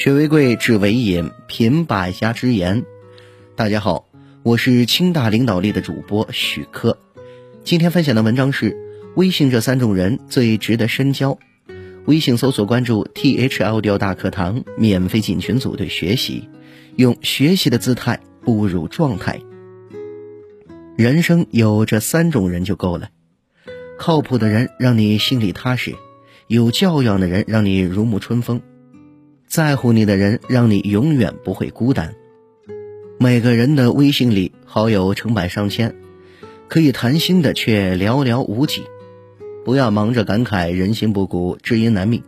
学为贵，知为引，品百家之言。大家好，我是清大领导力的主播许科。今天分享的文章是：微信这三种人最值得深交。微信搜索关注 T H L 调大课堂，免费进群组队学习，用学习的姿态步入状态。人生有这三种人就够了：靠谱的人让你心里踏实，有教养的人让你如沐春风。在乎你的人，让你永远不会孤单。每个人的微信里好友成百上千，可以谈心的却寥寥无几。不要忙着感慨人心不古，知音难觅。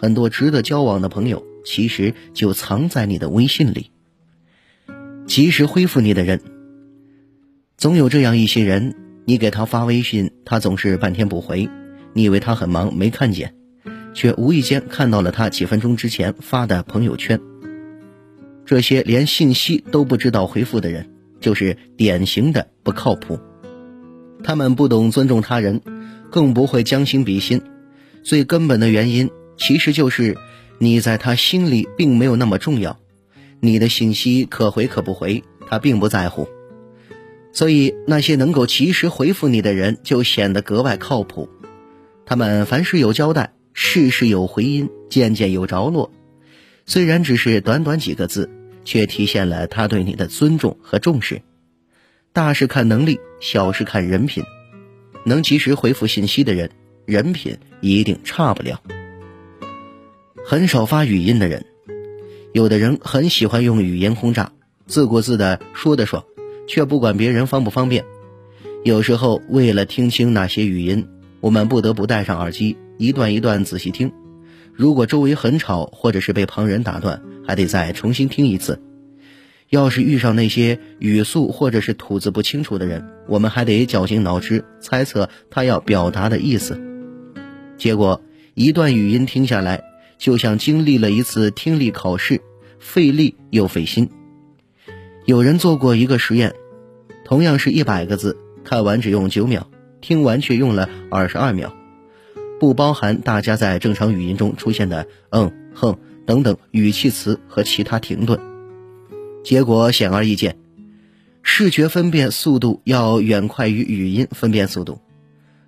很多值得交往的朋友，其实就藏在你的微信里。及时回复你的人，总有这样一些人，你给他发微信，他总是半天不回，你以为他很忙没看见。却无意间看到了他几分钟之前发的朋友圈。这些连信息都不知道回复的人，就是典型的不靠谱。他们不懂尊重他人，更不会将心比心。最根本的原因，其实就是你在他心里并没有那么重要。你的信息可回可不回，他并不在乎。所以，那些能够及时回复你的人，就显得格外靠谱。他们凡事有交代。事事有回音，件件有着落。虽然只是短短几个字，却体现了他对你的尊重和重视。大事看能力，小事看人品。能及时回复信息的人，人品一定差不了。很少发语音的人，有的人很喜欢用语音轰炸，自顾自的说的爽，却不管别人方不方便。有时候为了听清那些语音，我们不得不戴上耳机。一段一段仔细听，如果周围很吵，或者是被旁人打断，还得再重新听一次。要是遇上那些语速或者是吐字不清楚的人，我们还得绞尽脑汁猜测他要表达的意思。结果一段语音听下来，就像经历了一次听力考试，费力又费心。有人做过一个实验，同样是一百个字，看完只用九秒，听完却用了二十二秒。不包含大家在正常语音中出现的“嗯”“哼”等等语气词和其他停顿，结果显而易见，视觉分辨速度要远快于语音分辨速度。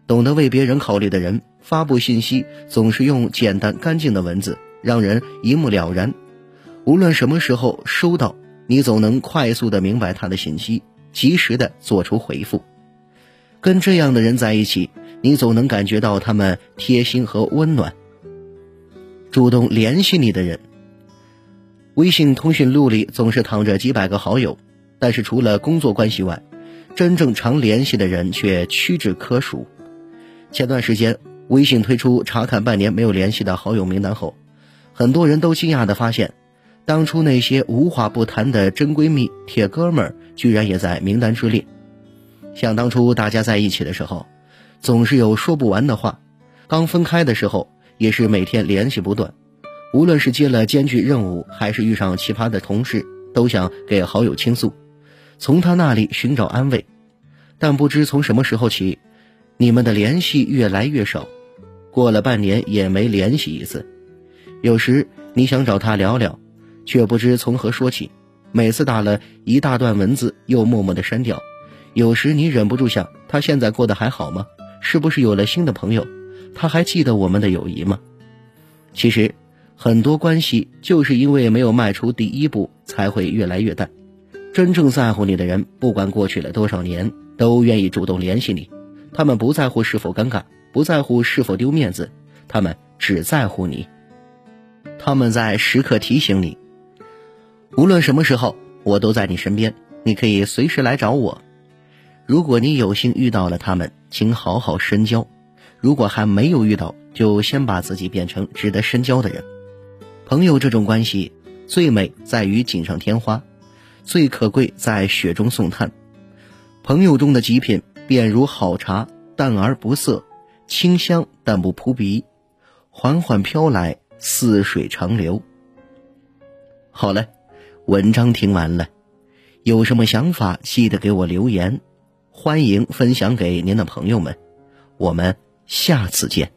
懂得为别人考虑的人，发布信息总是用简单干净的文字，让人一目了然。无论什么时候收到，你总能快速的明白他的信息，及时的做出回复。跟这样的人在一起。你总能感觉到他们贴心和温暖。主动联系你的人，微信通讯录里总是躺着几百个好友，但是除了工作关系外，真正常联系的人却屈指可数。前段时间，微信推出查看半年没有联系的好友名单后，很多人都惊讶地发现，当初那些无话不谈的真闺蜜、铁哥们儿，居然也在名单之列。想当初大家在一起的时候。总是有说不完的话，刚分开的时候也是每天联系不断。无论是接了艰巨任务，还是遇上奇葩的同事，都想给好友倾诉，从他那里寻找安慰。但不知从什么时候起，你们的联系越来越少，过了半年也没联系一次。有时你想找他聊聊，却不知从何说起，每次打了一大段文字又默默的删掉。有时你忍不住想，他现在过得还好吗？是不是有了新的朋友？他还记得我们的友谊吗？其实，很多关系就是因为没有迈出第一步，才会越来越淡。真正在乎你的人，不管过去了多少年，都愿意主动联系你。他们不在乎是否尴尬，不在乎是否丢面子，他们只在乎你。他们在时刻提醒你，无论什么时候，我都在你身边，你可以随时来找我。如果你有幸遇到了他们，请好好深交；如果还没有遇到，就先把自己变成值得深交的人。朋友这种关系，最美在于锦上添花，最可贵在雪中送炭。朋友中的极品，便如好茶，淡而不涩，清香但不扑鼻，缓缓飘来，似水长流。好了，文章听完了，有什么想法，记得给我留言。欢迎分享给您的朋友们，我们下次见。